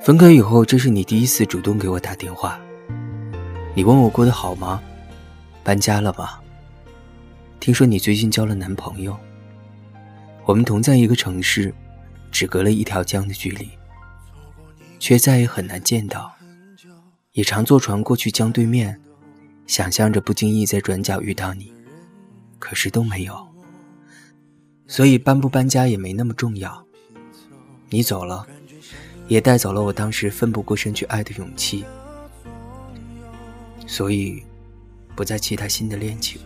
分开以后，这是你第一次主动给我打电话。你问我过得好吗？搬家了吗？听说你最近交了男朋友。我们同在一个城市，只隔了一条江的距离，却再也很难见到。也常坐船过去江对面，想象着不经意在转角遇到你，可是都没有。所以搬不搬家也没那么重要。你走了。也带走了我当时奋不顾身去爱的勇气，所以不再期待新的恋情。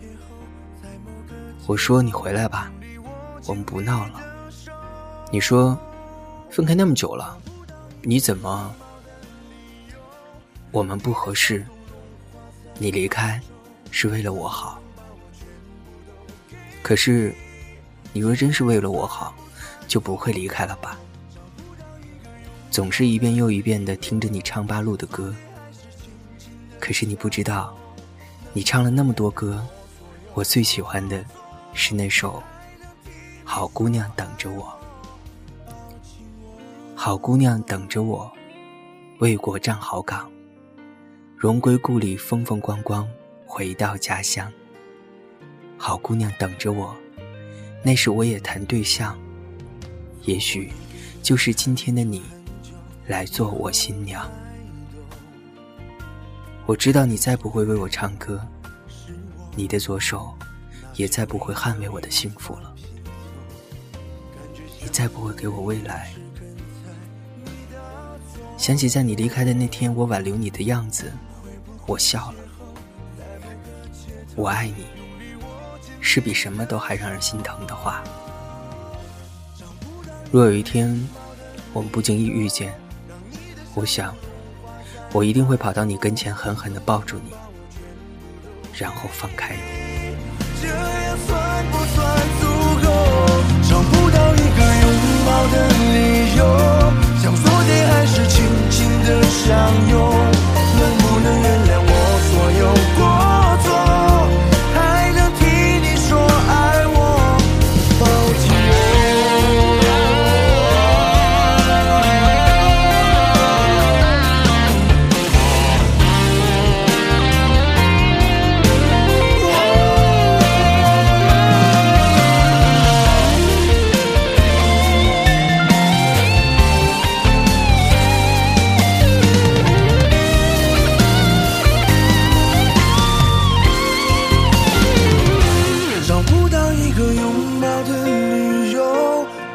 我说你回来吧，我们不闹了。你说分开那么久了，你怎么？我们不合适，你离开是为了我好。可是，你若真是为了我好，就不会离开了吧？总是一遍又一遍的听着你唱八路的歌，可是你不知道，你唱了那么多歌，我最喜欢的是那首《好姑娘等着我》。好姑娘等着我，为国站好岗，荣归故里风风光光，回到家乡。好姑娘等着我，那时我也谈对象，也许就是今天的你。来做我新娘。我知道你再不会为我唱歌，你的左手也再不会捍卫我的幸福了。你再不会给我未来。想起在你离开的那天，我挽留你的样子，我笑了。我爱你，是比什么都还让人心疼的话。若有一天，我们不经意遇见。我想，我一定会跑到你跟前，狠狠地抱住你，然后放开你。这样算不算足够？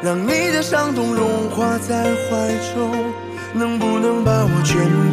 让你的伤痛融化在怀中，能不能把我眷顾？